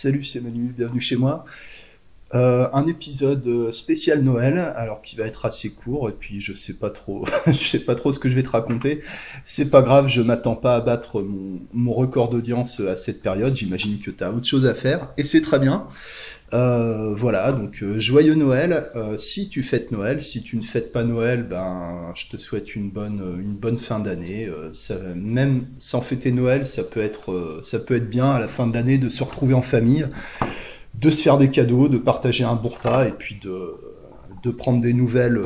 Salut, c'est Manu, bienvenue chez moi. Euh, un épisode spécial Noël, alors qui va être assez court, et puis je sais pas trop, je sais pas trop ce que je vais te raconter. C'est pas grave, je m'attends pas à battre mon, mon record d'audience à cette période. J'imagine que tu as autre chose à faire, et c'est très bien. Euh, voilà, donc euh, joyeux Noël. Euh, si tu fêtes Noël, si tu ne fêtes pas Noël, ben je te souhaite une bonne une bonne fin d'année. ça, même sans fêter Noël, ça peut être ça peut être bien à la fin de l'année de se retrouver en famille, de se faire des cadeaux, de partager un bon et puis de de prendre des nouvelles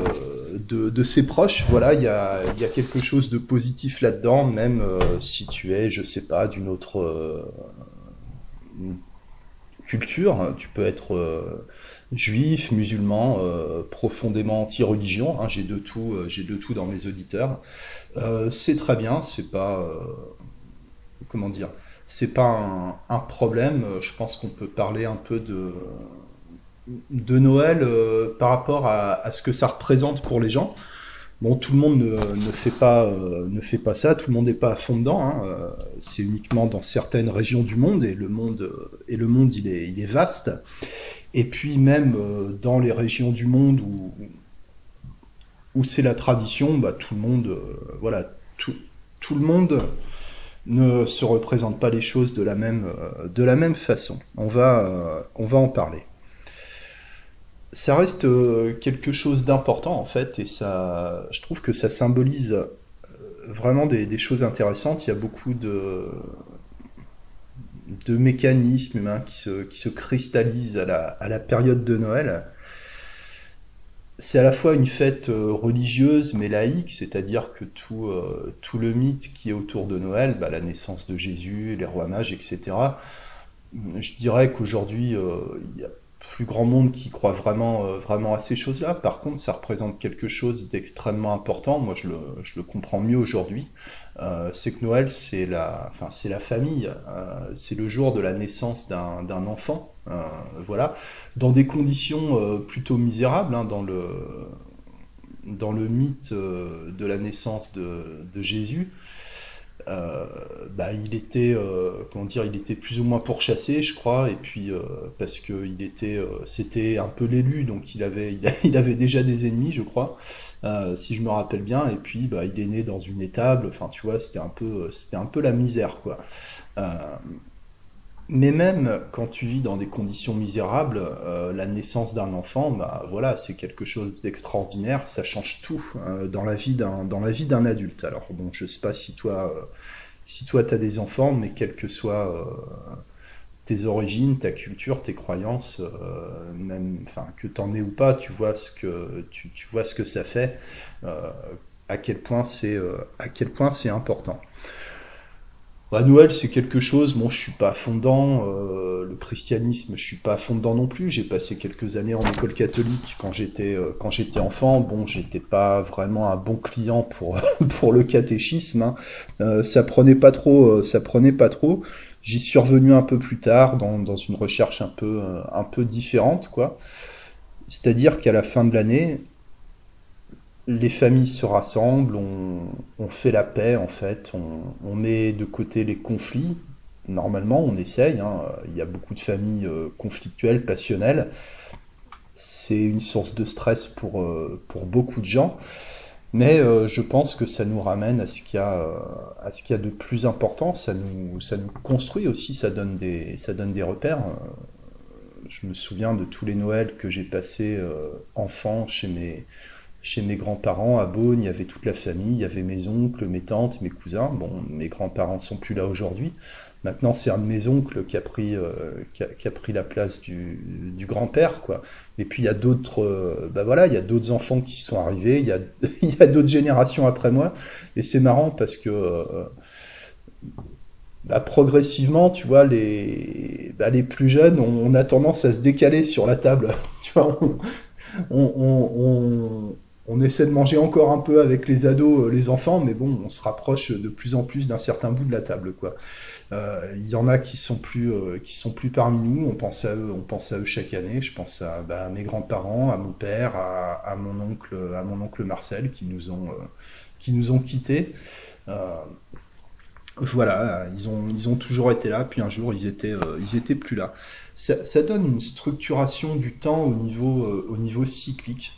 de, de ses proches. Voilà, il y a, y a quelque chose de positif là-dedans, même si tu es, je sais pas, d'une autre culture. Tu peux être euh, juif, musulman, euh, profondément anti-religion. Hein, j'ai de tout, euh, j'ai de tout dans mes auditeurs. c'est très bien. C'est pas comment dire. C'est pas un, problème. Je pense qu'on peut parler un peu de de Noël par rapport à, à, ce que ça représente pour les gens. Bon, tout le monde ne, ne fait pas euh, ne fait pas ça, tout le monde n'est pas à fond dedans. Hein. Euh, c'est uniquement dans certaines régions du monde et le monde et le monde il est il est vaste. Et puis même euh, dans les régions du monde où où c'est la tradition, bah tout le monde voilà tout tout le monde ne se représente pas les choses de la même de la même façon. On va on va en parler ça reste euh, quelque chose d'important en fait, et ça, je trouve que ça symbolise euh, vraiment des, choses intéressantes. Il y a beaucoup de, de mécanismes humains qui se, qui se cristallisent à la, à la période de Noël. C'est à la fois une fête euh, religieuse mais laïque, c'est-à-dire que tout, tout le mythe qui est autour de Noël, bah, la naissance de Jésus, les rois mages, etc., je dirais qu'aujourd'hui, il y a plus grand monde qui croit vraiment, euh, à ces choses-là. Par contre, ça représente quelque chose d'extrêmement important. Moi, je le comprends mieux aujourd'hui. Euh, c'est que Noël, c'est la, enfin, c'est la famille. Euh, c'est le jour de la naissance d'un, enfant. Euh, voilà, dans des conditions plutôt misérables. Hein, dans le, dans le mythe de la naissance de, de Jésus. Bah, il était comment dire il était plus ou moins pourchassé je crois et puis parce que il était c'était un peu l'élu donc il avait il, avait déjà des ennemis je crois si je me rappelle bien et puis bah, il est né dans une étable enfin tu vois c'était un peu c'était un peu la misère quoi mais même quand tu vis dans des conditions misérables, euh, la naissance d'un enfant, bah voilà, c'est quelque chose d'extraordinaire, ça change tout euh, dans la vie d'un dans la vie d'un adulte. Alors bon, je sais pas si toi euh, si toi t'as des enfants, mais quelles que soient tes origines, ta culture, tes croyances, même enfin que t'en aies ou pas, tu vois ce que tu, vois ce que ça fait, à quel point c'est à quel point c'est important. Bah, Noël, c'est quelque chose, bon, je suis pas fondant, euh, le christianisme, je suis pas fondant non plus. J'ai passé quelques années en école catholique quand j'étais euh, quand j'étais enfant. Bon, j'étais pas vraiment un bon client pour pour le catéchisme. Hein. Euh, ça prenait pas trop, euh, ça prenait pas trop. J'y suis revenu un peu plus tard dans, dans une recherche un peu un peu différente, quoi. C'est-à-dire qu'à la fin de l'année, les familles se rassemblent, on, fait la paix en fait, on, met de côté les conflits. Normalement, on essaye. Hein. Il y a beaucoup de familles euh, conflictuelles, passionnelles. C'est une source de stress pour, euh, pour beaucoup de gens. Mais euh, je pense que ça nous ramène à ce qu'il y a, à ce qu'il y a de plus important. Ça nous, ça nous construit aussi, ça donne des, ça donne des repères. Je me souviens de tous les Noëls que j'ai passés enfant chez mes, chez mes grands-parents à Beaune, il y avait toute la famille, il y avait mes oncles, mes tantes, mes cousins. Bon, mes grands-parents sont plus là aujourd'hui. Maintenant, c'est un de mes oncles qui a pris, euh, qui, a, pris la place du, grand-père, quoi. Et puis il y a d'autres, euh, bah voilà, il y a d'autres enfants qui sont arrivés. Il y a, il y a d'autres générations après moi. Et c'est marrant parce que euh, bah, progressivement, tu vois, les, bah, les plus jeunes, on, on, a tendance à se décaler sur la table. tu vois, on, on, on essaie de manger encore un peu avec les ados, euh, les enfants, mais bon, on se rapproche de plus en plus d'un certain bout de la table, quoi. Euh, il y en a qui sont plus, euh, qui sont plus parmi nous. On pense à eux, on pense à eux chaque année. Je pense à, bah, mes grands-parents, à mon père, à, mon oncle, à mon oncle Marcel, qui nous ont, qui nous ont quittés. Voilà, ils ont, ils ont toujours été là, puis un jour ils étaient, ils étaient plus là. Ça, ça donne une structuration du temps au niveau, au niveau cyclique.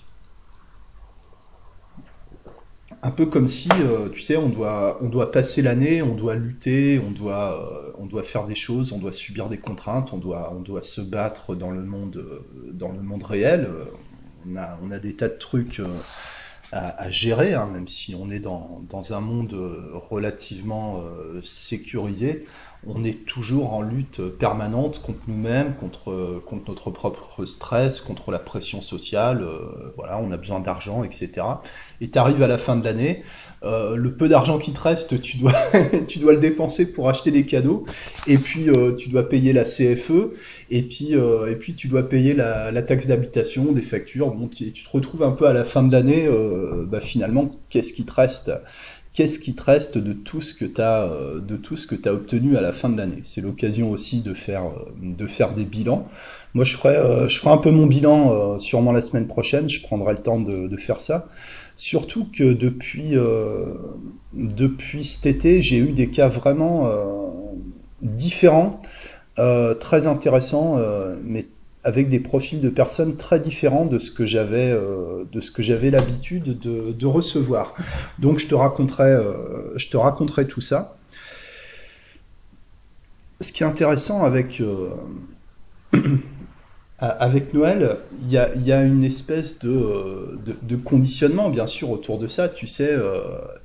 Un peu comme si, euh, tu sais, on doit, on doit passer l'année, on doit lutter, on doit, euh, on doit faire des choses, on doit subir des contraintes, on doit, on doit se battre dans le monde, euh, dans le monde réel. On a, on a des tas de trucs à, gérer, hein, même si on est dans, dans un monde relativement sécurisé, on est toujours en lutte permanente contre nous-mêmes, contre, contre notre propre stress, contre la pression sociale. euh, voilà, on a besoin d'argent, etc. Et tu arrives à la fin de l'année, euh, le peu d'argent qui te reste, tu dois, tu dois le dépenser pour acheter des cadeaux, et puis euh, tu dois payer la CFE, et puis, euh, et puis tu dois payer la, la taxe d'habitation, des factures. Bon, tu, tu te retrouves un peu à la fin de l'année, euh, bah, finalement, qu'est-ce qui te reste? Qu'est-ce qui te reste de tout ce que tu as, de tout ce que obtenu à la fin de l'année? C'est l'occasion aussi de faire, euh, de faire des bilans. Moi, je ferai, euh, je ferai un peu mon bilan euh, sûrement la semaine prochaine. Je prendrai le temps de, faire ça. Surtout que depuis, euh, depuis cet été, j'ai eu des cas vraiment euh, différents, euh, très intéressants, euh, mais avec des profils de personnes très différents de ce que j'avais euh, l'habitude de, recevoir. Donc je te raconterai euh, je te raconterai tout ça. Ce qui est intéressant avec euh, Noël, il y a, une espèce de, conditionnement, bien sûr, autour de ça. Tu sais,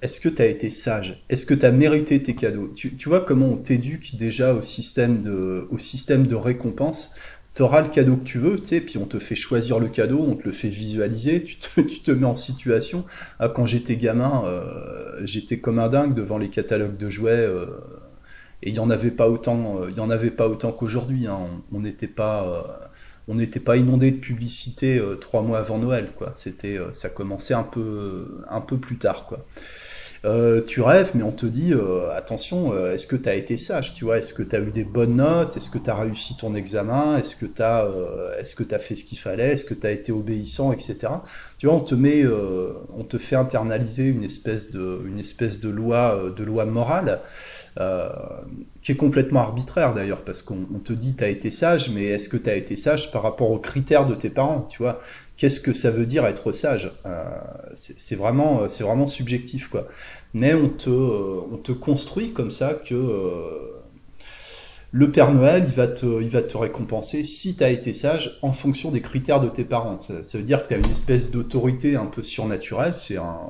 est-ce que tu as été sage? Est-ce que tu as mérité tes cadeaux? Tu, vois comment on t'éduque déjà au système de récompense? Tu auras le cadeau que tu veux, tu puis on te fait choisir le cadeau, on te le fait visualiser, tu te, tu te mets en situation. Ah, quand j'étais gamin, euh, j'étais comme un dingue devant les catalogues de jouets. euh, et il y en avait pas autant, euh, il avait pas autant qu'aujourd'hui. Hein. On n'était pas, on n'était pas inondé de publicité trois mois avant Noël, quoi. Ça commençait un peu, un peu plus tard, quoi. Euh, tu rêves, mais on te dit euh, attention, euh, est-ce que tu as été sage, tu vois, est-ce que tu as eu des bonnes notes, est-ce que tu as réussi ton examen, est-ce que tu as, est-ce que fait ce qu'il fallait, est-ce que tu as été obéissant, etc. Tu vois, on te met, on te fait internaliser une espèce de, une espèce de loi, de loi morale qui est complètement arbitraire d'ailleurs, parce qu'on on te dit tu as été sage, mais est-ce que tu as été sage par rapport aux critères de tes parents, tu vois? Qu'est-ce que ça veut dire être sage? Euh, C'est vraiment, c'est vraiment subjectif, quoi. Mais on te, euh, on te construit comme ça que euh, le Père Noël, il va te, il va te récompenser si tu as été sage en fonction des critères de tes parents. Ça, veut dire que tu as une espèce d'autorité un peu surnaturelle,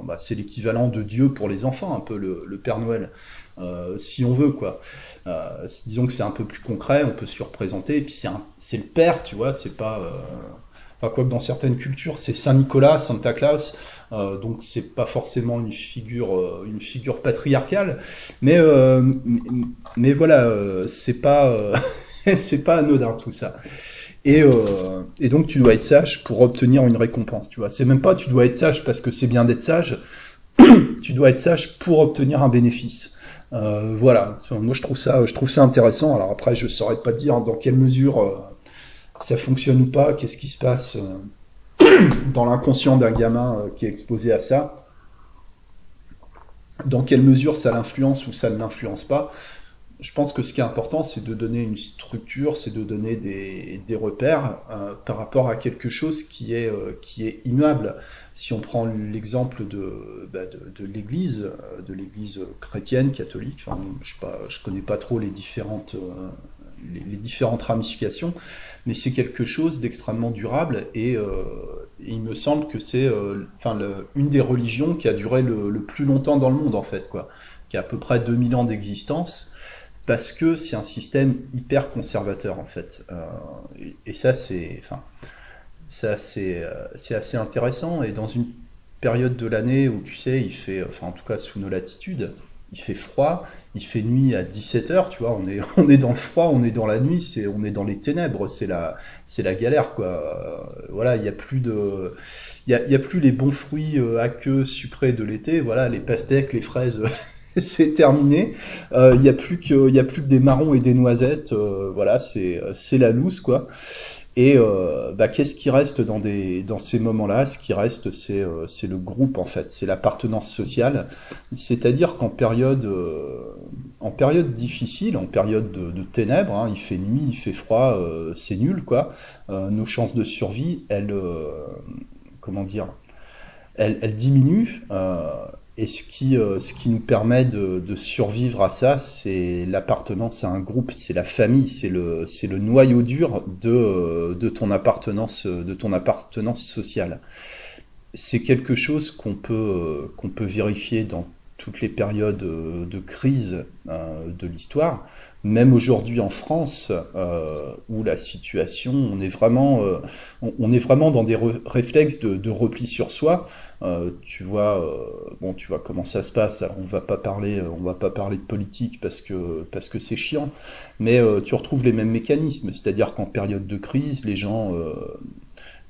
bah, c'est l'équivalent de Dieu pour les enfants, un peu le, Père Noël, euh, si on veut, quoi. Euh, disons que c'est un peu plus concret, on peut se le représenter, et puis c'est le Père, tu vois, c'est pas... euh, Enfin, quoique dans certaines cultures, c'est Saint Nicolas, Santa Claus, euh, donc c'est pas forcément une figure, euh, une figure patriarcale, mais euh, mais, mais voilà, euh, c'est pas, euh, c'est pas anodin tout ça. Et, euh, et donc tu dois être sage pour obtenir une récompense, tu vois. C'est même pas tu dois être sage parce que c'est bien d'être sage, tu dois être sage pour obtenir un bénéfice. Voilà, moi je trouve ça, je trouve ça intéressant. Alors après, je saurais pas dire dans quelle mesure ça fonctionne ou pas, qu'est-ce qui se passe euh, dans l'inconscient d'un gamin euh, qui est exposé à ça, dans quelle mesure ça l'influence ou ça ne l'influence pas. Je pense que ce qui est important, c'est de donner une structure, c'est de donner des, repères euh, par rapport à quelque chose qui est, qui est immuable. Si on prend l'exemple de, bah, de, l'Église, de l'Église chrétienne, catholique, je ne connais pas trop les différentes, les différentes ramifications, mais c'est quelque chose d'extrêmement durable et, euh, il me semble que c'est euh, une des religions qui a duré le, plus longtemps dans le monde en fait, quoi, qui a à peu près 2000 ans d'existence parce que c'est un système hyper conservateur en fait. Euh, et, ça c'est assez intéressant et dans une période de l'année où tu sais il fait enfin en tout cas sous nos latitudes il fait froid il fait nuit à 17 heures tu vois on est on est dans le froid on est dans la nuit c'est on est dans les ténèbres c'est la c'est la galère quoi. Euh, voilà il y a plus de il y a, y a plus les bons fruits euh, aqueux sucrés de l'été voilà les pastèques les fraises c'est terminé. Euh, il y a plus que il y a plus que des marrons et des noisettes euh, voilà c'est c'est la loose quoi et euh, bah, qu'est-ce qui reste dans, des, dans ces moments-là? Ce qui reste, c'est euh, le groupe, en fait, c'est l'appartenance sociale. C'est-à-dire qu'en période, euh, période difficile, en période de, ténèbres, hein, il fait nuit, il fait froid, c'est nul, quoi. Nos chances de survie, elles, comment dire, elles, diminuent. Et ce qui, ce qui nous permet de, survivre à ça, c'est l'appartenance à un groupe, c'est la famille, c'est le, le noyau dur de, de, ton appartenance, de ton appartenance sociale. C'est quelque chose qu'on peut, qu'on peut vérifier dans toutes les périodes euh, de crise euh, de l'histoire, même aujourd'hui en France, euh, où la situation, on est vraiment, on, est vraiment dans des réflexes de, repli sur soi. tu vois, bon, tu vois comment ça se passe. on va pas parler, on va pas parler de politique parce que parce que c'est chiant, mais tu retrouves les mêmes mécanismes. C'est-à-dire qu'en période de crise, les gens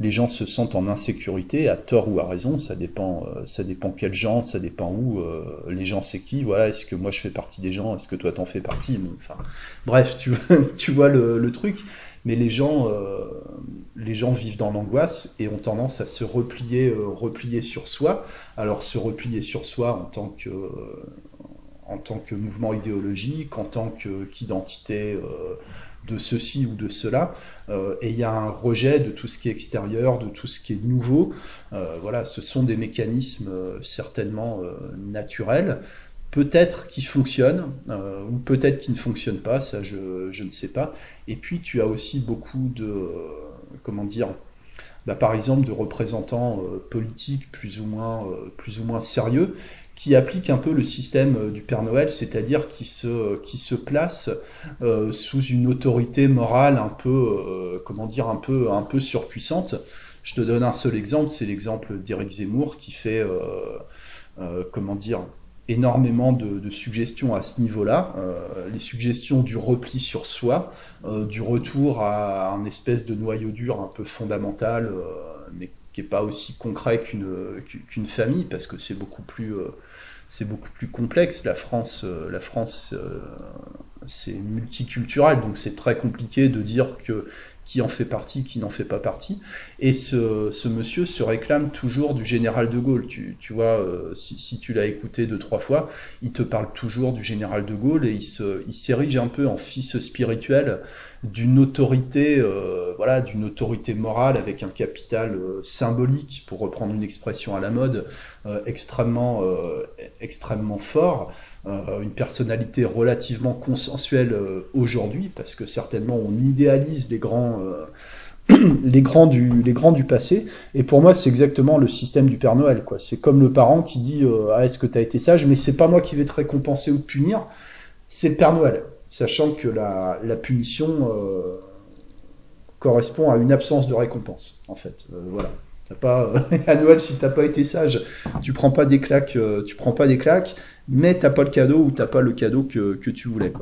les gens se sentent en insécurité, à tort ou à raison, ça dépend, euh, ça dépend quel gens, ça dépend où, euh, les gens c'est qui, voilà, est-ce que moi je fais partie des gens, est-ce que toi t'en fais partie, enfin, bref, tu, vois le, truc, mais les gens, euh, les gens vivent dans l'angoisse et ont tendance à se replier, replier sur soi, alors se replier sur soi en tant que, en tant que mouvement idéologique, en tant qu'identité de ceci ou de cela, euh, et il y a un rejet de tout ce qui est extérieur, de tout ce qui est nouveau. Euh, voilà, ce sont des mécanismes euh, certainement naturels, peut-être qui fonctionnent, ou peut-être qui ne fonctionnent pas, ça je, ne sais pas. Et puis tu as aussi beaucoup de, comment dire, bah, par exemple de représentants politiques plus ou moins sérieux, qui applique un peu le système euh, du Père Noël, c'est-à-dire qui se, qui se place euh, sous une autorité morale un peu, euh, comment dire, un peu, un peu surpuissante. Je te donne un seul exemple, c'est l'exemple d'Éric Zemmour qui fait, comment dire, énormément de, suggestions à ce niveau-là, les suggestions du repli sur soi, du retour à un espèce de noyau dur un peu fondamental, mais qui n'est pas aussi concret qu'une famille, parce que c'est beaucoup plus c'est beaucoup plus complexe. La France, euh, la France, euh, c'est multiculturel, donc c'est très compliqué de dire que qui en fait partie, qui n'en fait pas partie. Et ce, monsieur se réclame toujours du général de Gaulle. Tu, vois, euh, si, tu l'as écouté deux, trois fois, il te parle toujours du général de Gaulle et il s'érige un peu en fils spirituel d'une autorité, euh, voilà, d'une autorité morale avec un capital euh, symbolique, pour reprendre une expression à la mode, extrêmement, extrêmement fort. Euh, une personnalité relativement consensuelle euh, aujourd'hui, parce que certainement on idéalise les grands, euh, les, grands du, les grands du passé, et pour moi c'est exactement le système du Père Noël. quoi. C'est comme le parent qui dit Ah, est-ce que tu as été sage? Mais c'est pas moi qui vais te récompenser ou te punir, c'est le Père Noël, sachant que la, la punition correspond à une absence de récompense, en fait. voilà. Pas, à Noël, si t'as pas été sage, tu prends pas des claques, tu prends pas des claques mais t'as pas le cadeau ou t'as pas le cadeau que, tu voulais.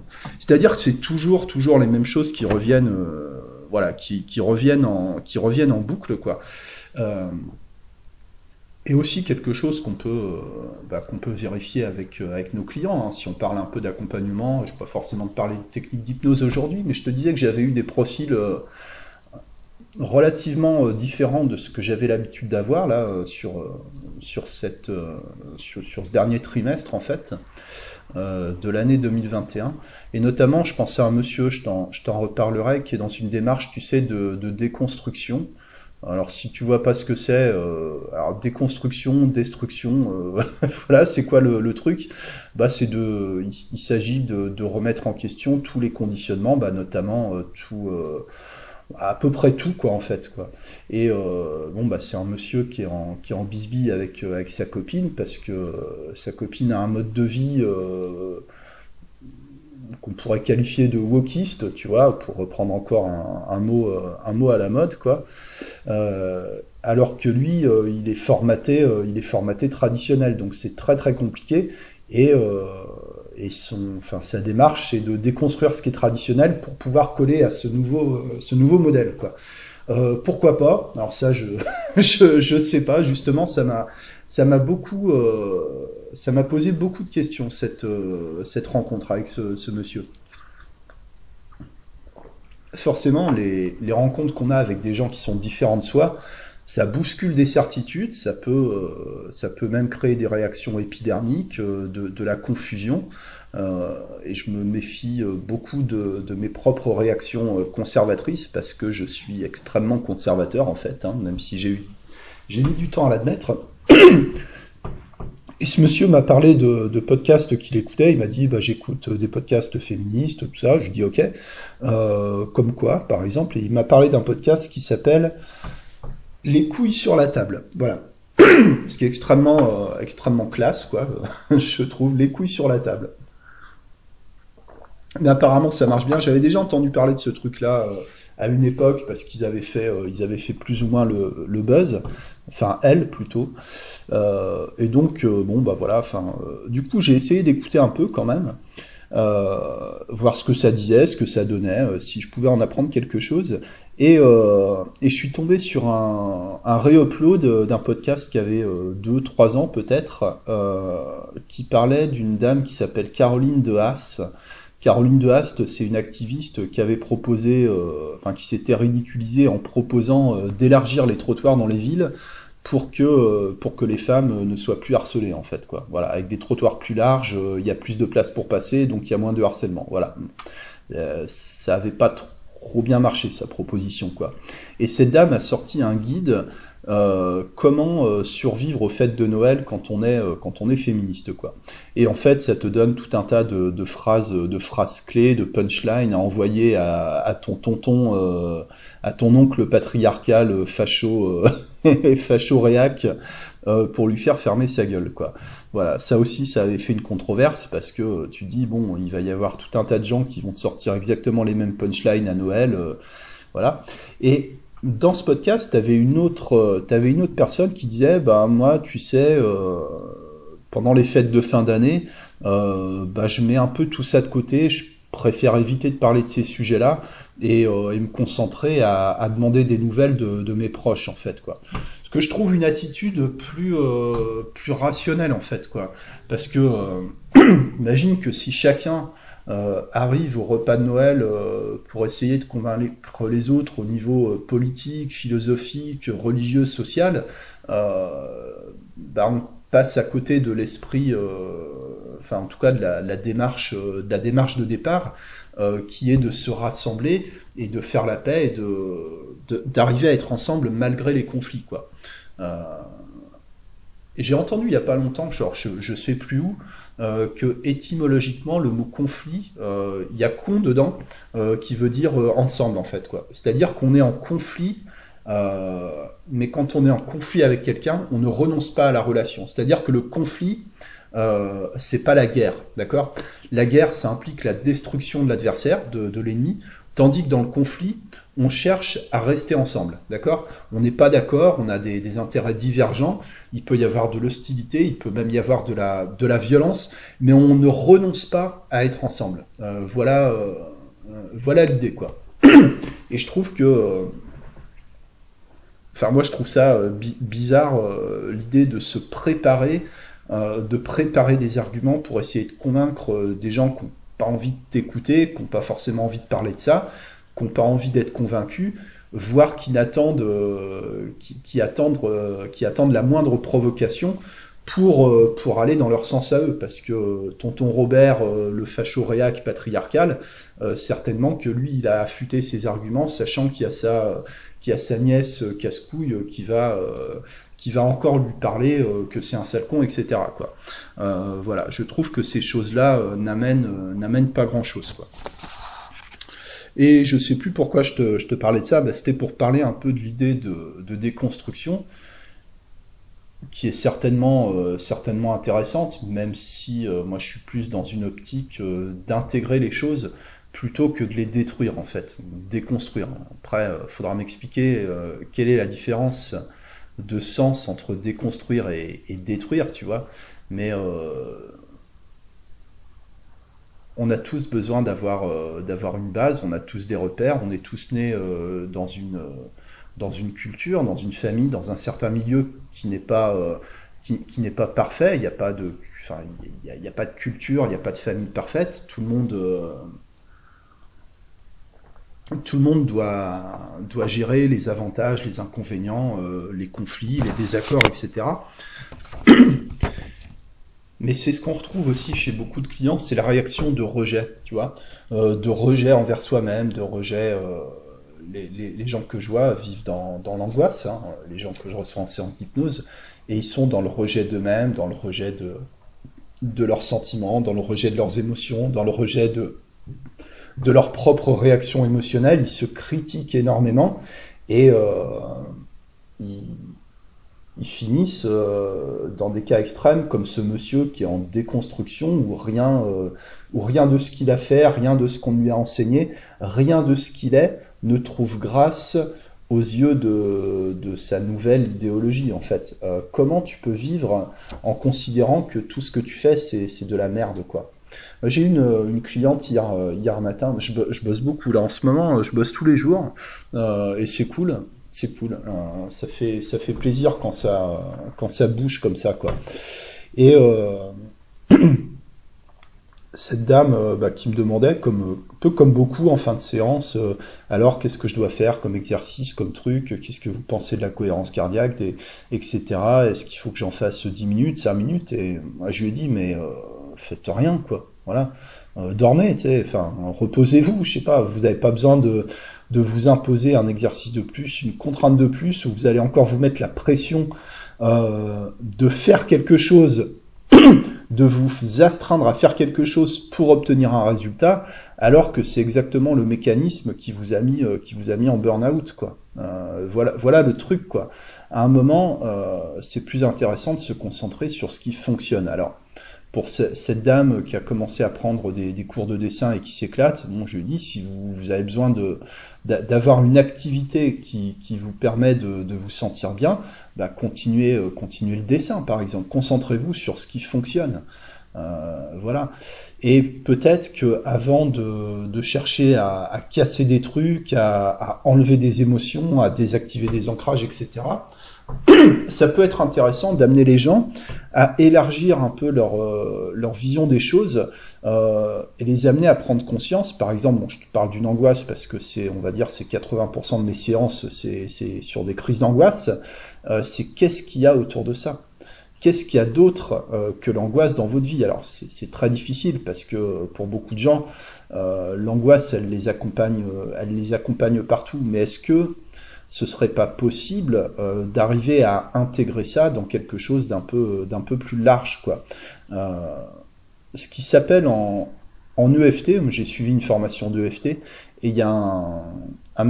C'est-à-dire que c'est toujours, toujours les mêmes choses qui reviennent, euh, voilà, qui, reviennent en, qui reviennent en boucle, quoi. Euh, et aussi quelque chose qu'on peut, euh, bah, vérifier avec, nos clients. Hein. Si on parle un peu d'accompagnement, je ne vais pas forcément te parler de techniques d'hypnose aujourd'hui, mais je te disais que j'avais eu des profils relativement différents de ce que j'avais l'habitude d'avoir là sur, sur, cette, euh, sur, ce dernier trimestre, en fait, euh, de l'année 2021. Et notamment, je pensais à un monsieur, je t'en reparlerai, qui est dans une démarche, tu sais, de, déconstruction. Alors, si tu vois pas ce que c'est, euh, alors déconstruction, destruction, voilà, c'est quoi le, truc? Bah, c'est de, il, s'agit de, de, remettre en question tous les conditionnements, bah, notamment tout à peu près tout quoi en fait quoi. Et euh, bon bah c'est un monsieur qui est en qui est en bisbille avec euh, sa copine parce que euh, sa copine a un mode de vie qu'on pourrait qualifier de wokiste, tu vois, pour reprendre encore un, mot un mot à la mode quoi. alors que lui il est formaté il est formaté traditionnel donc c'est très très compliqué et et son, enfin, sa démarche, c'est de déconstruire ce qui est traditionnel pour pouvoir coller à ce nouveau, euh, ce nouveau modèle. Quoi. Euh, pourquoi pas? Alors ça, je, je, je sais pas. Justement, ça m'a, ça m'a beaucoup, euh, ça m'a posé beaucoup de questions cette, cette rencontre avec ce, ce monsieur. Forcément, les, les rencontres qu'on a avec des gens qui sont différents de soi, ça bouscule des certitudes, ça peut, euh, ça peut même créer des réactions épidermiques, euh, de, la confusion. Euh, et je me méfie beaucoup de, mes propres réactions conservatrices parce que je suis extrêmement conservateur en fait, hein, même si j'ai eu j'ai mis du temps à l'admettre. Et ce monsieur m'a parlé de, podcasts qu'il écoutait. Il m'a dit bah, j'écoute des podcasts féministes, tout ça. Je dis ok. Comme quoi, par exemple, et il m'a parlé d'un podcast qui s'appelle Les couilles sur la table. Voilà. ce qui est extrêmement, euh, extrêmement classe, quoi. je trouve les couilles sur la table. Mais apparemment, ça marche bien. J'avais déjà entendu parler de ce truc-là. Euh, à une époque parce qu'ils avaient fait euh, avaient fait plus ou moins le, buzz enfin elle plutôt et donc bon bah voilà enfin du coup j'ai essayé d'écouter un peu quand même voir ce que ça disait ce que ça donnait si je pouvais en apprendre quelque chose et, et je suis tombé sur un, re-upload d'un podcast qui avait 2-3 ans peut-être qui parlait d'une dame qui s'appelle Caroline de Haas Caroline de Hast, c'est une activiste qui avait proposé, euh, enfin qui s'était ridiculisée en proposant euh, d'élargir les trottoirs dans les villes pour que euh, pour que les femmes ne soient plus harcelées en fait quoi. Voilà, avec des trottoirs plus larges, il y a plus de place pour passer, donc il y a moins de harcèlement. Voilà, ça avait pas trop bien marché sa proposition quoi. Et cette dame a sorti un guide euh, comment euh, survivre aux fêtes de Noël quand on est euh, quand on est féministe quoi. Et en fait, ça te donne tout un tas de, de phrases de phrases clés, de punchlines à envoyer à, à ton tonton, à ton oncle patriarcal facho facho réac pour lui faire fermer sa gueule quoi. Voilà, ça aussi, ça avait fait une controverse parce que tu dis bon, il va y avoir tout un tas de gens qui vont te sortir exactement les mêmes punchlines à Noël, voilà. Et dans ce podcast, tu avais une autre, euh, une autre personne qui disait, bah moi, tu sais, euh, pendant les fêtes de fin d'année, euh, bah, je mets un peu tout ça de côté. Je préfère éviter de parler de ces sujets-là et, euh, me concentrer à, à, demander des nouvelles de, de, mes proches, en fait, quoi. Ce que je trouve une attitude plus euh, plus rationnelle, en fait, quoi. Parce que imagine que si chacun euh, arrive au repas de Noël euh, pour essayer de convaincre les autres au niveau euh, politique, philosophique, religieux, social, bah, on passe à côté de l'esprit, enfin en tout cas de la, la démarche, de la démarche de départ, qui est de se rassembler et de faire la paix et de d'arriver à être ensemble malgré les conflits, quoi. Et j'ai entendu il y a pas longtemps, genre je, je sais plus où, euh, que étymologiquement le mot conflit, euh, il y a con dedans, euh, qui veut dire euh, ensemble en fait. quoi. C'est-à-dire qu'on est en conflit, euh, mais quand on est en conflit avec quelqu'un, on ne renonce pas à la relation. C'est-à-dire que le conflit, c'est pas la guerre, d'accord? La guerre, ça implique la destruction de l'adversaire, de l'ennemi, tandis que dans le conflit, on cherche à rester ensemble, d'accord? On n'est pas d'accord, on a des, intérêts divergents, il peut y avoir de l'hostilité, il peut même y avoir de la, de la violence, mais on ne renonce pas à être ensemble. Euh, voilà, euh, voilà l'idée, quoi. Et je trouve que, euh, enfin moi je trouve ça euh, bi bizarre euh, l'idée de se préparer, de préparer des arguments pour essayer de convaincre des gens qui n'ont pas envie de t'écouter, qui n'ont pas forcément envie de parler de ça, qui n'ont pas envie d'être convaincus, voire qui n'attendent, euh, qui, attendent, euh, qui attendent la moindre provocation pour, euh, pour aller dans leur sens à eux. Parce que tonton Robert, le facho réac patriarcal, certainement que lui, il a affûté ses arguments, sachant qu'il y a sa, qu'il a sa nièce casse-couille qui va qui va encore lui parler que c'est un sale con, etc. Voilà, je trouve que ces choses-là n'amènent, n'amènent pas grand-chose. Quoi. Et je sais plus pourquoi je te, parlais de ça, c'était pour parler un peu de l'idée de, de, déconstruction, qui est certainement, euh, certainement intéressante, même si euh, moi je suis plus dans une optique euh, d'intégrer les choses plutôt que de les détruire en fait, déconstruire. Après, il faudra m'expliquer quelle est la différence de sens entre déconstruire et, et détruire, tu vois. Mais on a tous besoin d'avoir euh, d'avoir une base, on a tous des repères, on est tous nés euh, dans une euh, dans une culture, dans une famille, dans un certain milieu qui n'est pas qui, pas parfait. Il n'y a pas de enfin a, pas de culture, il n'y a pas de famille parfaite. Tout le monde tout le monde doit doit gérer les avantages, les inconvénients, les conflits, les désaccords, etc. Mais c'est ce qu'on retrouve aussi chez beaucoup de clients, c'est la réaction de rejet, tu vois, de rejet envers soi-même, de rejet les, gens que je vois vivent dans, l'angoisse, hein, les gens que je reçois en séance d'hypnose, et ils sont dans le rejet d'eux-mêmes, dans le rejet de, de leurs sentiments, dans le rejet de leurs émotions, dans le rejet de, de leurs propres réactions émotionnelles. Ils se critiquent énormément et euh, finissent euh, dans des cas extrêmes comme ce monsieur qui est en déconstruction où rien, euh, où rien de ce qu'il a fait, rien de ce qu'on lui a enseigné, rien de ce qu'il est ne trouve grâce aux yeux de, sa nouvelle idéologie, en fait. Euh, comment tu peux vivre en considérant que tout ce que tu fais, c'est de la merde, quoi? J'ai eu une, cliente hier, matin, je, bosse beaucoup là en ce moment, je bosse tous les jours, et c'est cool, c'est cool. Euh, ça, fait, plaisir quand ça, quand bouge comme ça, quoi. Et cette dame euh, bah, qui me demandait, comme, un peu comme beaucoup en fin de séance, euh, alors qu'est-ce que je dois faire comme exercice, comme truc, qu'est-ce que vous pensez de la cohérence cardiaque, etc. Est-ce qu'il faut que j'en fasse 10 minutes, 5 minutes? Et je lui ai dit, mais euh, faites rien, quoi. Voilà. dormez, enfin, reposez-vous, je sais pas, vous n'avez pas besoin de, de vous imposer un exercice de plus, une contrainte de plus, où vous allez encore vous mettre la pression de faire quelque chose de vous astreindre à faire quelque chose pour obtenir un résultat, alors que c'est exactement le mécanisme qui vous a mis, euh, en burn-out, quoi. Euh, voilà, voilà le truc, quoi. À un moment, euh, c'est plus intéressant de se concentrer sur ce qui fonctionne. Alors, pour cette dame qui a commencé à prendre des, cours de dessin et qui s'éclate, bon, je dis, si vous, avez besoin d'avoir une activité qui, vous permet de, vous sentir bien, bah, continuez, euh, continuez le dessin, par exemple. Concentrez-vous sur ce qui fonctionne. Euh, voilà. Et peut-être que avant de, chercher à, casser des trucs, à, enlever des émotions, à désactiver des ancrages, etc., ça peut être intéressant d'amener les gens à élargir un peu leur, euh, leur vision des choses euh, et les amener à prendre conscience. Par exemple, je te parle d'une angoisse parce que c'est, on va dire, c'est 80% de mes séances, c'est sur des crises d'angoisse. Euh, c'est qu'est-ce qu'il y a autour de ça? Qu'est-ce qu'il y a d'autre que l'angoisse dans votre vie? Alors c'est très difficile parce que pour beaucoup de gens, l'angoisse, elle les accompagne, elle les accompagne partout. Mais est-ce que ce serait pas possible euh, d'arriver à intégrer ça dans quelque chose d'un peu d'un peu plus large quoi. Euh, ce qui s'appelle en, en EFT, j'ai suivi une formation d'EFT et il y a un, un,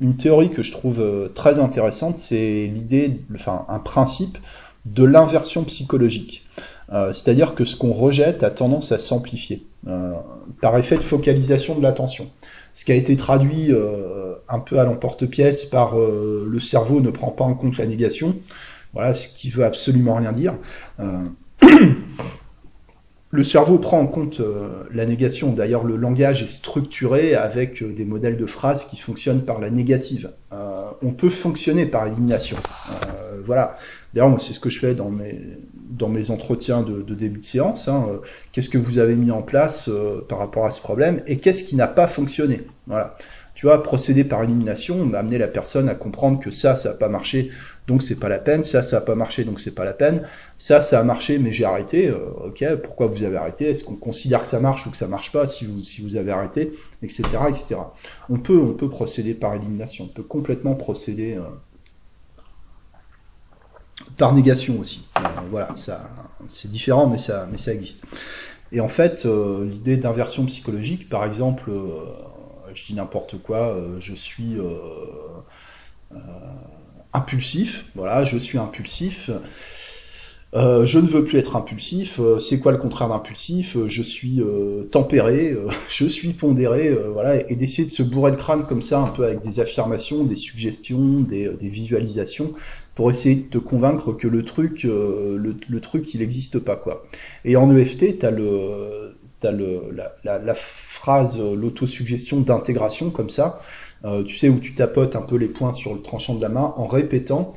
une théorie que je trouve euh, très intéressante, c'est l'idée, enfin un principe de l'inversion psychologique. C'est-à-dire que ce qu'on rejette a tendance à s'amplifier par effet de focalisation de l'attention ce qui a été traduit un peu à l'emporte-pièce par euh, le cerveau ne prend pas en compte la négation. Voilà, ce qui veut absolument rien dire. Euh, le cerveau prend en compte la négation. D'ailleurs, le langage est structuré avec des modèles de phrases qui fonctionnent par la négative. on peut fonctionner par élimination. voilà. D'ailleurs, c'est ce que je fais dans mes, dans mes entretiens de, début de séance. Hein, euh, qu'est-ce que vous avez mis en place euh, par rapport à ce problème et qu'est-ce qui n'a pas fonctionné? Voilà. Tu vois, procéder par élimination, amener la personne à comprendre que ça, ça n'a pas marché, donc c'est pas la peine. Ça, ça n'a pas marché, donc c'est pas la peine. Ça, ça a marché, mais j'ai arrêté. Euh, ok, pourquoi vous avez arrêté Est-ce qu'on considère que ça marche ou que ça marche pas si vous, avez arrêté, etc., etc. On peut, procéder par élimination. On peut complètement procéder par négation aussi. Euh, voilà, ça, c'est différent, mais ça, mais ça existe. Et en fait, euh, l'idée d'inversion psychologique, par exemple, euh, je dis n'importe quoi, je suis impulsif, voilà, je suis impulsif. je ne veux plus être impulsif. c'est quoi le contraire d'impulsif? Je suis tempéré, je suis pondéré, voilà, et, d'essayer de se bourrer le crâne comme ça, un peu avec des affirmations, des suggestions, des, visualisations, pour essayer de te convaincre que le truc, euh, le, truc, il n'existe pas quoi. Et en EFT, tu as le, la, la, phrase, l'autosuggestion d'intégration comme ça, euh, tu sais où tu tapotes un peu les points sur le tranchant de la main en répétant.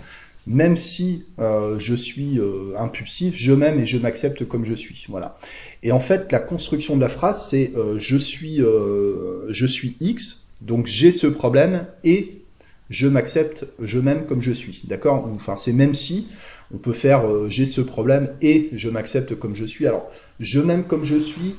Même si euh, je suis impulsif, je m'aime et je m'accepte comme je suis. Voilà. Et en fait, la construction de la phrase, c'est je suis, je suis X, Donc j'ai ce problème et je m'accepte, je m'aime comme je suis. D'accord? Enfin, c'est même si on peut faire euh, j'ai ce problème et je m'accepte comme je suis. Alors, je m'aime comme je suis.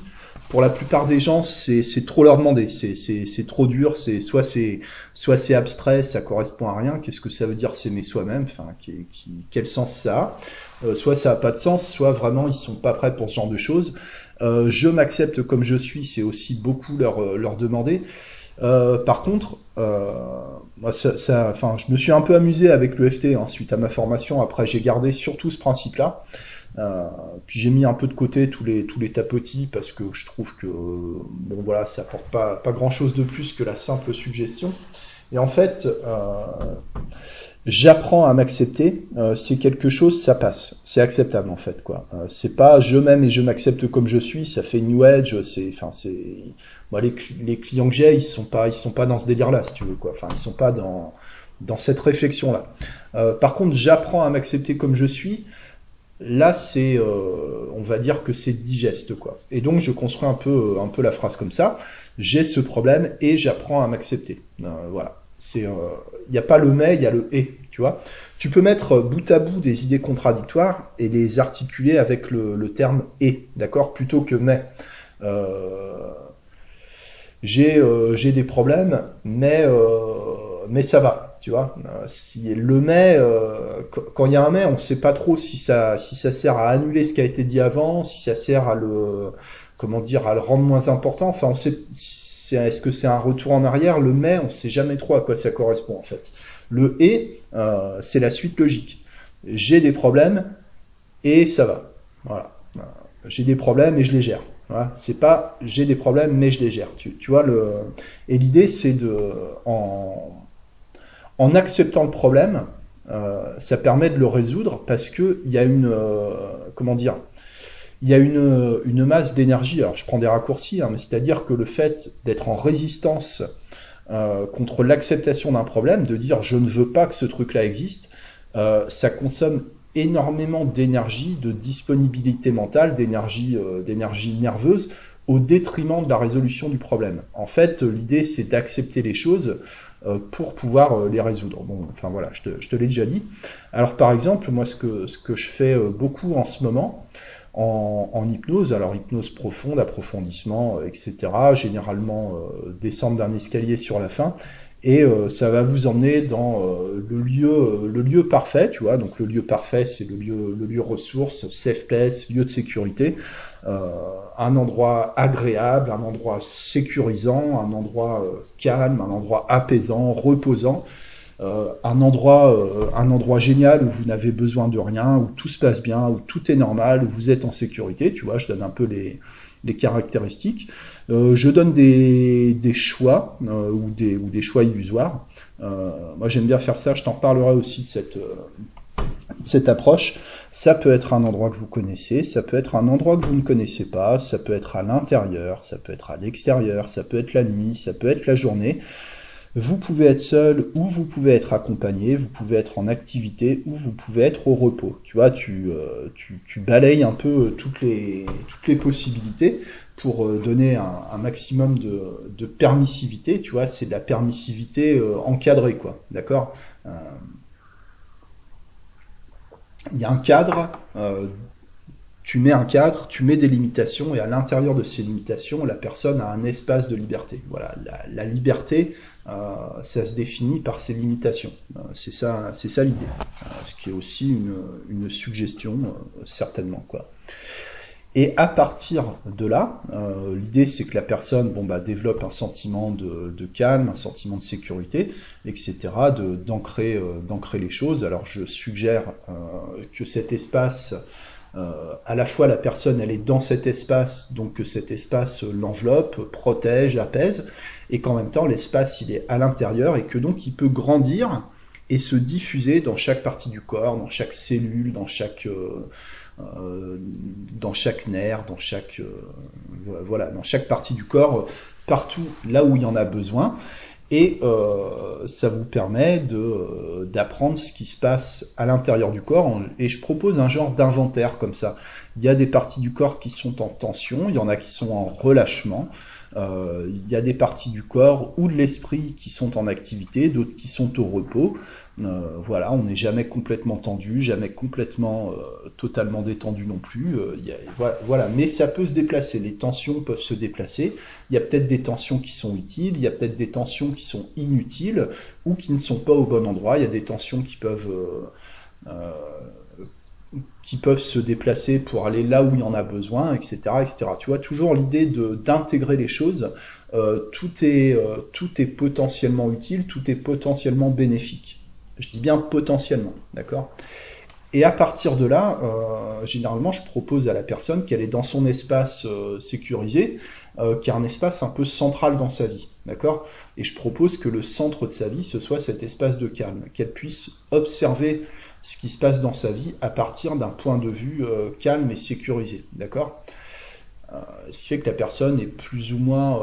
Pour la plupart des gens, c'est trop leur demander. C'est trop dur. C'est soit c'est soit c'est abstrait, ça correspond à rien. Qu'est-ce que ça veut dire s'aimer soi-même? Enfin, qui, quel sens ça a? Euh, Soit ça a pas de sens, soit vraiment ils sont pas prêts pour ce genre de choses. Euh, je m'accepte comme je suis, c'est aussi beaucoup leur leur demander. Euh, par contre, euh, ça, enfin, je me suis un peu amusé avec le FT hein, suite à ma formation. Après, j'ai gardé surtout ce principe-là. Euh, puis j'ai mis un peu de côté tous les tous les tapotis parce que je trouve que bon voilà, ça apporte pas pas grand chose de plus que la simple suggestion. Et en fait, euh, j'apprends à m'accepter. Euh, c'est quelque chose, ça passe. C'est acceptable en fait quoi. Euh, c'est pas je m'aime et je m'accepte comme je suis. Ça fait New Age. C'est enfin c'est moi les, les, clients que j'ai, ils sont pas, ils sont pas dans ce délire-là, si tu veux quoi. Enfin, ils sont pas dans dans cette réflexion-là. Euh, par contre, j'apprends à m'accepter comme je suis. Là, c'est, euh, on va dire que c'est digeste quoi. Et donc, je construis un peu, un peu la phrase comme ça. J'ai ce problème et j'apprends à m'accepter. Euh, voilà. C'est, il n'y a pas le mais, il y a le et. Tu vois. Tu peux mettre bout à bout des idées contradictoires et les articuler avec le, le terme et, d'accord, plutôt que mais. Euh, j'ai euh, j'ai des problèmes, mais euh, mais ça va, tu vois. Euh, si le mais, quand il y a un mais, on sait pas trop si ça si ça sert à annuler ce qui a été dit avant, si ça sert à le comment dire à le rendre moins important. Enfin, on sait est-ce que c'est un retour en arrière? Le mais, on sait jamais trop à quoi ça correspond en fait. Le et, c'est la suite logique. J'ai des problèmes et ça va. Voilà. J'ai des problèmes et je les gère. Voilà, c'est pas j'ai des problèmes mais je les gère. Tu, tu vois le et l'idée c'est de en acceptant le problème, euh, ça permet de le résoudre parce que il y a une euh, comment dire il y a une, masse d'énergie. Alors je prends des raccourcis, hein, mais c'est-à-dire que le fait d'être en résistance euh, contre l'acceptation d'un problème, de dire je ne veux pas que ce truc-là existe, ça consomme énormément d'énergie, de disponibilité mentale, d'énergie, d'énergie nerveuse, au détriment de la résolution du problème. En fait, l'idée, c'est d'accepter les choses pour pouvoir euh, les résoudre. Bon, enfin voilà, je te, je te l'ai déjà dit. Alors par exemple, moi, ce que, ce que je fais beaucoup en ce moment, en, hypnose, alors hypnose profonde, approfondissement, etc., généralement descendre d'un escalier sur la fin, et euh, ça va vous emmener dans euh, le lieu euh, le lieu parfait tu vois donc le lieu parfait c'est le lieu le lieu ressource safe place lieu de sécurité un endroit agréable un endroit sécurisant un endroit calme un endroit apaisant reposant un endroit un endroit génial où vous n'avez besoin de rien où tout se passe bien où tout est normal où vous êtes en sécurité tu vois je donne un peu les les caractéristiques. Euh, je donne des, des choix euh, ou, des, ou des choix illusoires. Euh, moi j'aime bien faire ça, je t'en parlerai aussi de cette, cette approche. Ça peut être un endroit que vous connaissez, ça peut être un endroit que vous ne connaissez pas, ça peut être à l'intérieur, ça peut être à l'extérieur, ça peut être la nuit, ça peut être la journée. Vous pouvez être seul ou vous pouvez être accompagné, vous pouvez être en activité ou vous pouvez être au repos. Tu vois, tu, euh, tu, balayes un peu euh, toutes les, toutes les possibilités pour euh, donner un, un maximum de, de, permissivité. Tu vois, c'est de la permissivité encadrée, quoi. D'accord? Il y a un cadre tu mets un cadre, tu mets des limitations, et à l'intérieur de ces limitations, la personne a un espace de liberté. Voilà, la, liberté, euh, ça se définit par ses limitations. Euh, c'est ça, ça l'idée. Euh, ce qui est aussi une, une suggestion, certainement quoi. Et à partir de là, euh, l'idée c'est que la personne bon, bah, développe un sentiment de, de, calme, un sentiment de sécurité, etc., d'ancrer euh, les choses. Alors je suggère euh, que cet espace euh, à la fois la personne elle est dans cet espace, donc que cet espace l'enveloppe, protège, apaise, et qu'en même temps l'espace il est à l'intérieur et que donc il peut grandir et se diffuser dans chaque partie du corps, dans chaque cellule, dans chaque euh, euh, dans chaque nerf, dans chaque euh, voilà, dans chaque partie du corps, partout là où il y en a besoin et euh, ça vous permet euh, d'apprendre ce qui se passe à l'intérieur du corps. Et je propose un genre d'inventaire comme ça. Il y a des parties du corps qui sont en tension, il y en a qui sont en relâchement. il y a des parties du corps ou de l'esprit qui sont en activité, d'autres qui sont au repos. Euh, voilà, on n'est jamais complètement tendu, jamais complètement euh, totalement détendu non plus. Euh, voilà, mais ça peut se déplacer. Les tensions peuvent se déplacer. Il y a peut-être des tensions qui sont utiles, il y a peut-être des tensions qui sont inutiles ou qui ne sont pas au bon endroit. Il y a des tensions qui peuvent se déplacer pour aller là où il y en a besoin, etc., etc. Tu vois, toujours l'idée d'intégrer les choses. tout est potentiellement utile, tout est potentiellement bénéfique. Je dis bien potentiellement, d'accord? Et à partir de là, euh, généralement, je propose à la personne qu'elle est dans son espace euh, sécurisé, euh, qui est un espace un peu central dans sa vie, d'accord? Et je propose que le centre de sa vie, ce soit cet espace de calme, qu'elle puisse observer ce qui se passe dans sa vie à partir d'un point de vue calme et sécurisé, d'accord? Ce qui fait que la personne est plus ou moins,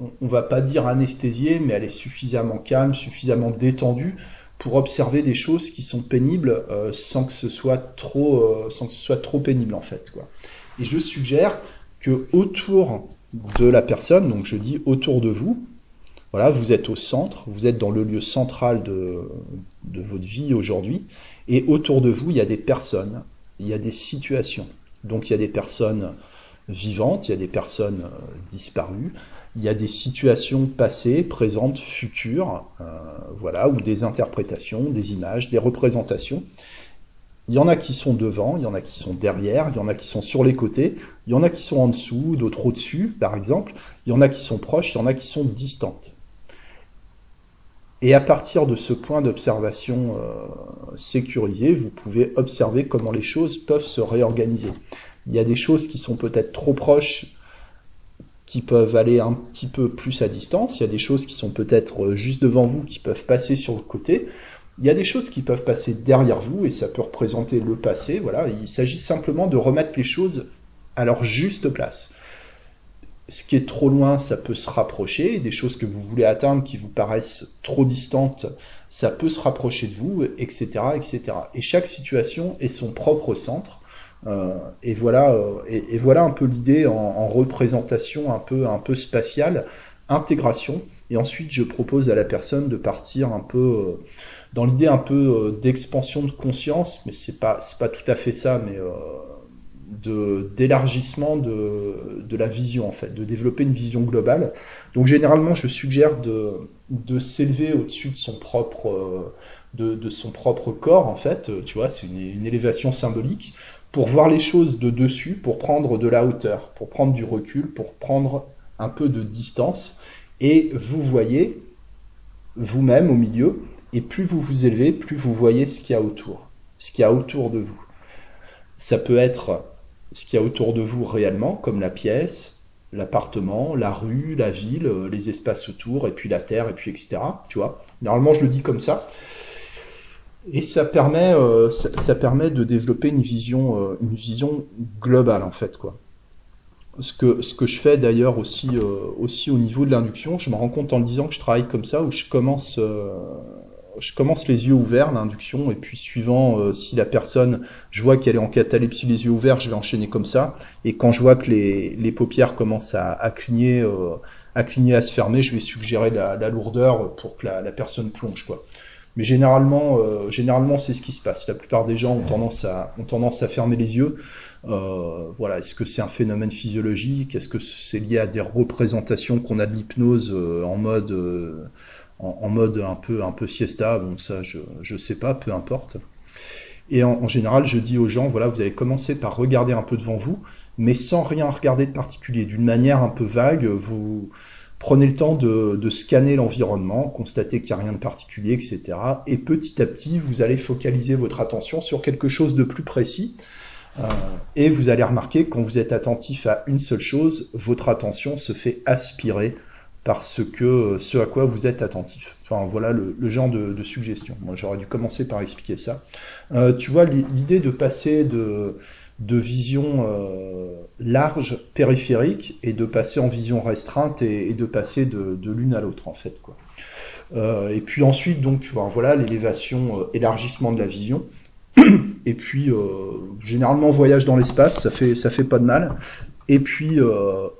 on, ne va pas dire anesthésiée, mais elle est suffisamment calme, suffisamment détendue pour observer des choses qui sont pénibles euh, sans que ce soit trop euh, sans que ce soit trop pénible en fait quoi. Et je suggère que autour de la personne, donc je dis autour de vous, voilà, vous êtes au centre, vous êtes dans le lieu central de, de votre vie aujourd'hui, et autour de vous, il y a des personnes, il y a des situations. Donc il y a des personnes vivantes, il y a des personnes euh, disparues, il y a des situations passées, présentes, futures, euh, voilà, ou des interprétations, des images, des représentations. Il y en a qui sont devant, il y en a qui sont derrière, il y en a qui sont sur les côtés, il y en a qui sont en dessous, d'autres au-dessus, par exemple. Il y en a qui sont proches, il y en a qui sont distantes. Et à partir de ce point d'observation euh, sécurisé, vous pouvez observer comment les choses peuvent se réorganiser. Il y a des choses qui sont peut-être trop proches qui peuvent aller un petit peu plus à distance. Il y a des choses qui sont peut-être euh, juste devant vous, qui peuvent passer sur le côté. Il y a des choses qui peuvent passer derrière vous et ça peut représenter le passé. Voilà, il s'agit simplement de remettre les choses à leur juste place. Ce qui est trop loin, ça peut se rapprocher. Des choses que vous voulez atteindre qui vous paraissent trop distantes, ça peut se rapprocher de vous, etc., etc. Et chaque situation est son propre centre. Euh, et voilà, euh, et, voilà un peu l'idée en, représentation un peu, un peu spatiale, intégration. Et ensuite, je propose à la personne de partir un peu euh, dans l'idée un peu d'expansion de conscience, mais c'est pas, pas tout à fait ça, mais de d'élargissement de, de la vision en fait, de développer une vision globale. Donc généralement, je suggère de, de s'élever au-dessus de son propre de, de, son propre corps en fait. Tu vois, c'est une élévation symbolique pour voir les choses de dessus, pour prendre de la hauteur, pour prendre du recul, pour prendre un peu de distance. Et vous voyez vous-même au milieu, et plus vous vous élevez, plus vous voyez ce qu'il y a autour, ce qu'il y a autour de vous. Ça peut être ce qu'il y a autour de vous réellement, comme la pièce, l'appartement, la rue, la ville, les espaces autour, et puis la terre, et puis etc. Tu vois. Normalement, je le dis comme ça. Et ça permet, euh, ça, permet de développer une vision, euh, une vision globale en fait quoi. Ce que, ce que je fais d'ailleurs aussi, euh, aussi au niveau de l'induction, je me rends compte en le disant que je travaille comme ça, où je commence, je commence les yeux ouverts, l'induction, et puis suivant si la personne, je vois qu'elle est en catalepsie les yeux ouverts, je vais enchaîner comme ça, et quand je vois que les, les paupières commencent à, à cligner, à cligner, à se fermer, je vais suggérer la, la lourdeur pour que la, la personne plonge quoi. Mais généralement, euh, généralement c'est ce qui se passe. La plupart des gens ont tendance à, ont tendance à fermer les yeux. Euh, voilà, est-ce que c'est un phénomène physiologique? Est-ce que c'est lié à des représentations qu'on a de l'hypnose euh, en mode, en, mode un peu, un peu siesta? Bon, ça, je, je sais pas, peu importe. Et en, en, général, je dis aux gens, voilà, vous allez commencer par regarder un peu devant vous, mais sans rien regarder de particulier, d'une manière un peu vague. Vous Prenez le temps de, scanner l'environnement, constater qu'il n'y a rien de particulier, etc. Et petit à petit, vous allez focaliser votre attention sur quelque chose de plus précis. Euh, et vous allez remarquer que quand vous êtes attentif à une seule chose, votre attention se fait aspirer par ce, que, ce à quoi vous êtes attentif. Enfin, voilà le, genre de, suggestion. Moi, j'aurais dû commencer par expliquer ça. Euh, tu vois, l'idée de passer de, de vision euh, large, périphérique, et de passer en vision restreinte et, de passer de, l'une à l'autre, en fait. Quoi. Euh, et puis ensuite, donc, voilà, l'élévation, euh, élargissement de la vision. Et puis, généralement, voyage dans l'espace, ça fait, ça fait pas de mal. et puis,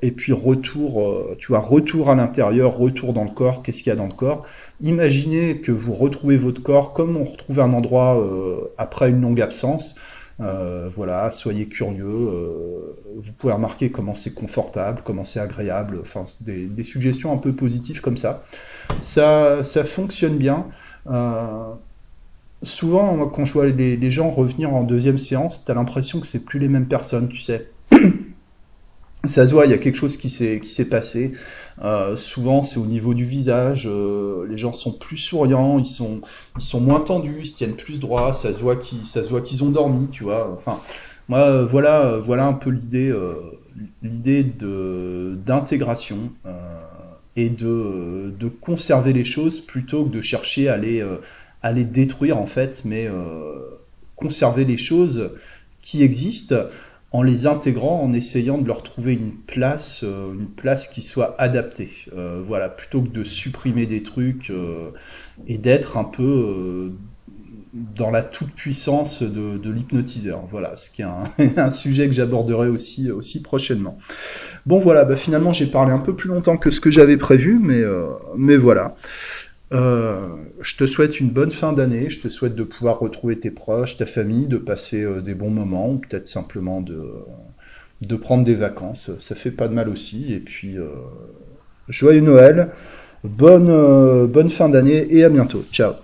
et puis retour, tu vois, retour à l'intérieur, retour dans le corps, qu'est-ce qu'il y a dans le corps? Imaginez que vous retrouvez votre corps comme on retrouve un endroit après une longue absence. Voilà, soyez curieux. vous pouvez remarquer comment c'est confortable, comment c'est agréable. Enfin, des, suggestions un peu positives comme ça. Ça, ça fonctionne bien. souvent, quand je vois les, gens revenir en deuxième séance, t'as l'impression que c'est plus les mêmes personnes, tu sais ça se voit, il y a quelque chose qui s'est passé. Euh, souvent, c'est au niveau du visage. Euh, les gens sont plus souriants, ils sont ils sont moins tendus, ils se tiennent plus droit. Ça se voit qu'ils ça se voit qu'ils ont dormi, tu vois. Enfin, moi, euh, voilà voilà un peu l'idée l'idée de d'intégration et de de conserver les choses plutôt que de chercher à les à les détruire en fait, mais conserver les choses qui existent en les intégrant, en essayant de leur trouver une place, euh, une place qui soit adaptée. Euh, voilà, plutôt que de supprimer des trucs euh, et d'être un peu dans la toute-puissance de, l'hypnotiseur. Voilà, ce qui est un, sujet que j'aborderai aussi, aussi prochainement. Bon voilà, bah, finalement j'ai parlé un peu plus longtemps que ce que j'avais prévu, mais, mais voilà. Euh, je te souhaite une bonne fin d'année, je te souhaite de pouvoir retrouver tes proches, ta famille, de passer euh, des bons moments, ou peut-être simplement de, de prendre des vacances, ça fait pas de mal aussi, et puis euh, joyeux Noël, bonne, bonne fin d'année, et à bientôt, ciao